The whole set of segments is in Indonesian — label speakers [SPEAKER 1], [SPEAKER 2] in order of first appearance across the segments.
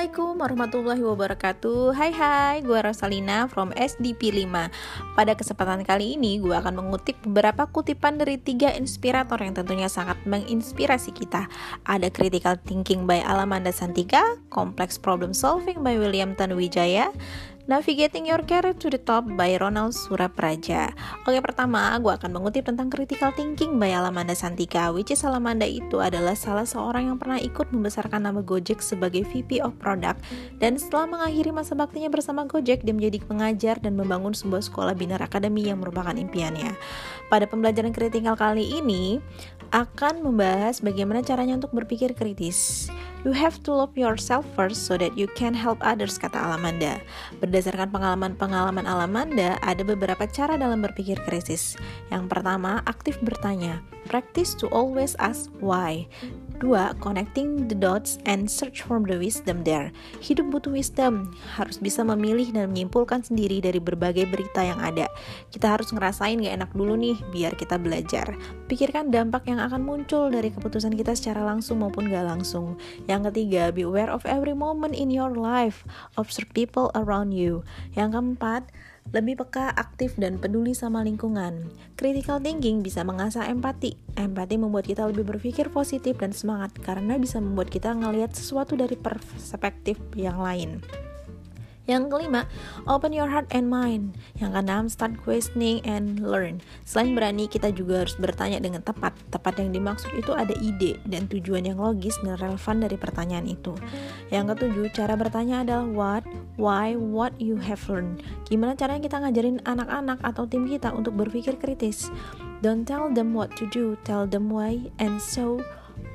[SPEAKER 1] Assalamualaikum warahmatullahi wabarakatuh. Hai hai, gue Rosalina from SDP 5 Pada kesempatan kali ini gue akan mengutip beberapa kutipan dari tiga inspirator yang tentunya sangat menginspirasi kita. Ada Critical Thinking by Alamanda Santika Complex Problem Solving by William Tanuwijaya Navigating Your Career to the Top by Ronald Surapraja. Oke, pertama gue akan mengutip tentang critical thinking by Alamanda Santika, which is Alamanda itu adalah salah seorang yang pernah ikut membesarkan nama Gojek sebagai VP of Product dan setelah mengakhiri masa baktinya bersama Gojek, dia menjadi pengajar dan membangun sebuah sekolah Binar Academy yang merupakan impiannya. Pada pembelajaran kritikal kali ini akan membahas bagaimana caranya untuk berpikir kritis. You have to love yourself first so that you can help others, kata Alamanda. Berdasarkan pengalaman-pengalaman Alamanda, ada beberapa cara dalam berpikir krisis. Yang pertama, aktif bertanya. Practice to always ask why. Dua, connecting the dots and search for the wisdom there. Hidup butuh wisdom, harus bisa memilih dan menyimpulkan sendiri dari berbagai berita yang ada. Kita harus ngerasain gak enak dulu nih, biar kita belajar. Pikirkan dampak yang akan muncul dari keputusan kita secara langsung maupun gak langsung. Yang ketiga, be aware of every moment in your life. Observe people around you. Yang keempat, lebih peka, aktif, dan peduli sama lingkungan. Critical thinking bisa mengasah empati. Empati membuat kita lebih berpikir positif dan semangat karena bisa membuat kita ngelihat sesuatu dari perspektif yang lain. Yang kelima, open your heart and mind. Yang keenam, start questioning and learn. Selain berani, kita juga harus bertanya dengan tepat. Tepat yang dimaksud itu ada ide dan tujuan yang logis dan relevan dari pertanyaan itu. Yang ketujuh, cara bertanya adalah what, why, what you have learned. Gimana caranya kita ngajarin anak-anak atau tim kita untuk berpikir kritis? Don't tell them what to do, tell them why, and so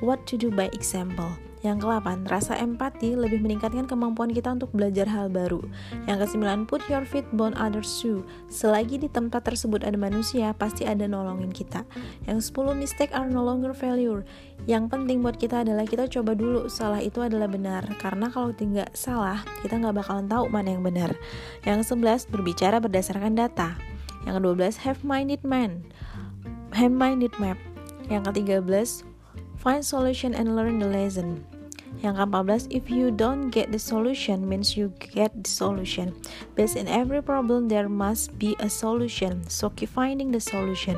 [SPEAKER 1] what to do by example. Yang ke-8, rasa empati lebih meningkatkan kemampuan kita untuk belajar hal baru. Yang ke-9, put your feet bone others shoe. Selagi di tempat tersebut ada manusia, pasti ada nolongin kita. Yang 10, mistake are no longer failure. Yang penting buat kita adalah kita coba dulu salah itu adalah benar. Karena kalau tidak salah, kita nggak bakalan tahu mana yang benar. Yang ke-11, berbicara berdasarkan data. Yang ke-12, have-minded man. Have-minded map. Yang ke-13, find solution and learn the lesson. Yang ke-14, if you don't get the solution means you get the solution. Based in every problem there must be a solution. So keep finding the solution.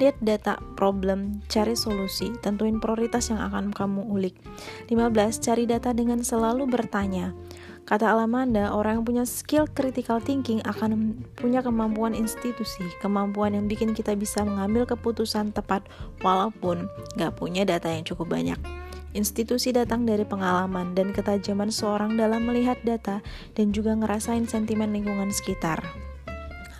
[SPEAKER 1] Lihat data problem, cari solusi, tentuin prioritas yang akan kamu ulik. 15. Cari data dengan selalu bertanya. Kata Alamanda, orang yang punya skill critical thinking akan punya kemampuan institusi, kemampuan yang bikin kita bisa mengambil keputusan tepat walaupun gak punya data yang cukup banyak. Institusi datang dari pengalaman dan ketajaman seorang dalam melihat data dan juga ngerasain sentimen lingkungan sekitar.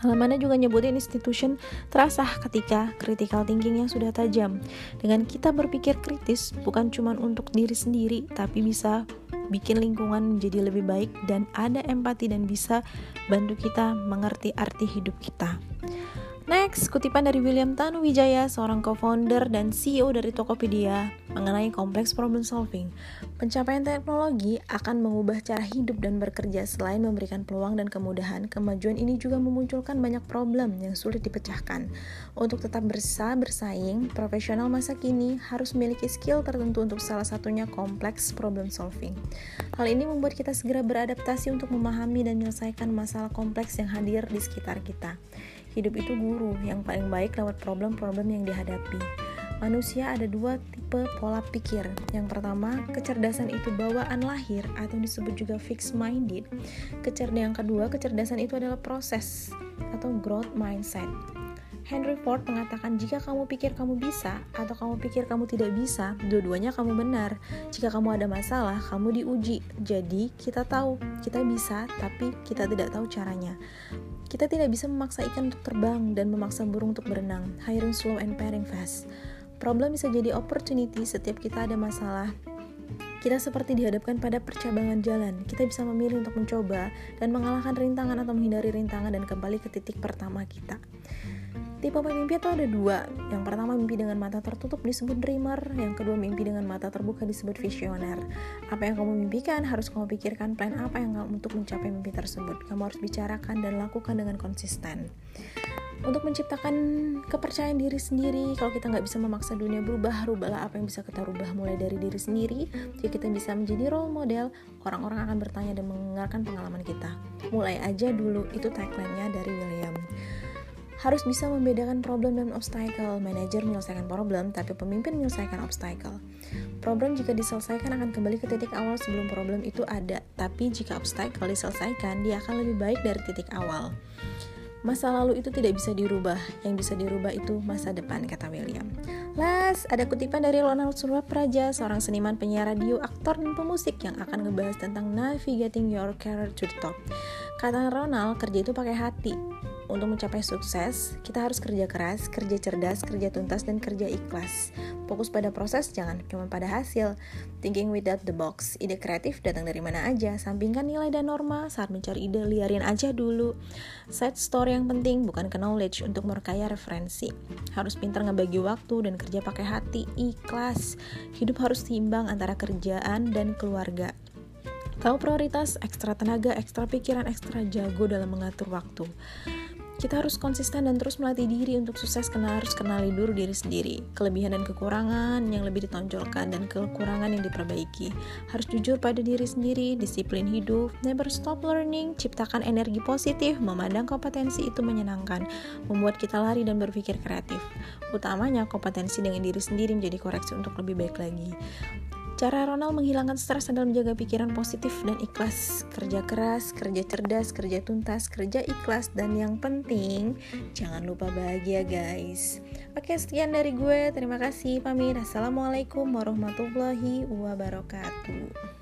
[SPEAKER 1] Halamannya juga nyebutin institution terasa ketika critical thinkingnya sudah tajam. Dengan kita berpikir kritis bukan cuma untuk diri sendiri, tapi bisa bikin lingkungan menjadi lebih baik dan ada empati dan bisa bantu kita mengerti arti hidup kita. Next, kutipan dari William Tanuwijaya, seorang co-founder dan CEO dari Tokopedia, mengenai kompleks problem solving. Pencapaian teknologi akan mengubah cara hidup dan bekerja selain memberikan peluang dan kemudahan. Kemajuan ini juga memunculkan banyak problem yang sulit dipecahkan. Untuk tetap bersah bersaing, profesional masa kini harus memiliki skill tertentu untuk salah satunya kompleks problem solving. Hal ini membuat kita segera beradaptasi untuk memahami dan menyelesaikan masalah kompleks yang hadir di sekitar kita. Hidup itu guru yang paling baik lewat problem-problem yang dihadapi. Manusia ada dua tipe pola pikir. Yang pertama, kecerdasan itu bawaan lahir atau disebut juga fixed minded. Kecerdasan yang kedua, kecerdasan itu adalah proses atau growth mindset. Henry Ford mengatakan jika kamu pikir kamu bisa atau kamu pikir kamu tidak bisa, dua-duanya kamu benar. Jika kamu ada masalah, kamu diuji. Jadi, kita tahu kita bisa, tapi kita tidak tahu caranya. Kita tidak bisa memaksa ikan untuk terbang dan memaksa burung untuk berenang. Hiring slow and pairing fast. Problem bisa jadi opportunity setiap kita ada masalah. Kita seperti dihadapkan pada percabangan jalan. Kita bisa memilih untuk mencoba dan mengalahkan rintangan atau menghindari rintangan dan kembali ke titik pertama kita. Tipe pemimpi itu ada dua. Yang pertama mimpi dengan mata tertutup disebut dreamer, yang kedua mimpi dengan mata terbuka disebut visioner. Apa yang kamu mimpikan harus kamu pikirkan plan apa yang kamu untuk mencapai mimpi tersebut. Kamu harus bicarakan dan lakukan dengan konsisten. untuk menciptakan kepercayaan diri sendiri kalau kita nggak bisa memaksa dunia berubah rubahlah apa yang bisa kita rubah mulai dari diri sendiri jika kita bisa menjadi role model orang-orang akan bertanya dan mendengarkan pengalaman kita mulai aja dulu itu tagline-nya dari William harus bisa membedakan problem dan obstacle. Manajer menyelesaikan problem, tapi pemimpin menyelesaikan obstacle. Problem jika diselesaikan akan kembali ke titik awal sebelum problem itu ada, tapi jika obstacle diselesaikan, dia akan lebih baik dari titik awal. Masa lalu itu tidak bisa dirubah, yang bisa dirubah itu masa depan, kata William. Last, ada kutipan dari Ronald Suryapraja, seorang seniman penyiar radio, aktor, dan pemusik yang akan ngebahas tentang navigating your career to the top. Kata Ronald, kerja itu pakai hati. Untuk mencapai sukses, kita harus kerja keras, kerja cerdas, kerja tuntas, dan kerja ikhlas. Fokus pada proses, jangan cuma pada hasil. Thinking without the box. Ide kreatif datang dari mana aja. Sampingkan nilai dan norma. Saat mencari ide, liarin aja dulu. Set story yang penting, bukan ke knowledge untuk merkaya referensi. Harus pintar ngebagi waktu dan kerja pakai hati, ikhlas. Hidup harus seimbang antara kerjaan dan keluarga. Tahu prioritas, ekstra tenaga, ekstra pikiran, ekstra jago dalam mengatur waktu. Kita harus konsisten dan terus melatih diri untuk sukses karena harus kenali dulu diri sendiri. Kelebihan dan kekurangan yang lebih ditonjolkan dan kekurangan yang diperbaiki. Harus jujur pada diri sendiri, disiplin hidup, never stop learning, ciptakan energi positif, memandang kompetensi itu menyenangkan, membuat kita lari dan berpikir kreatif. Utamanya kompetensi dengan diri sendiri menjadi koreksi untuk lebih baik lagi. Cara Ronald menghilangkan stres adalah menjaga pikiran positif dan ikhlas. Kerja keras, kerja cerdas, kerja tuntas, kerja ikhlas, dan yang penting, jangan lupa bahagia guys. Oke, sekian dari gue. Terima kasih. Pamit. Assalamualaikum warahmatullahi wabarakatuh.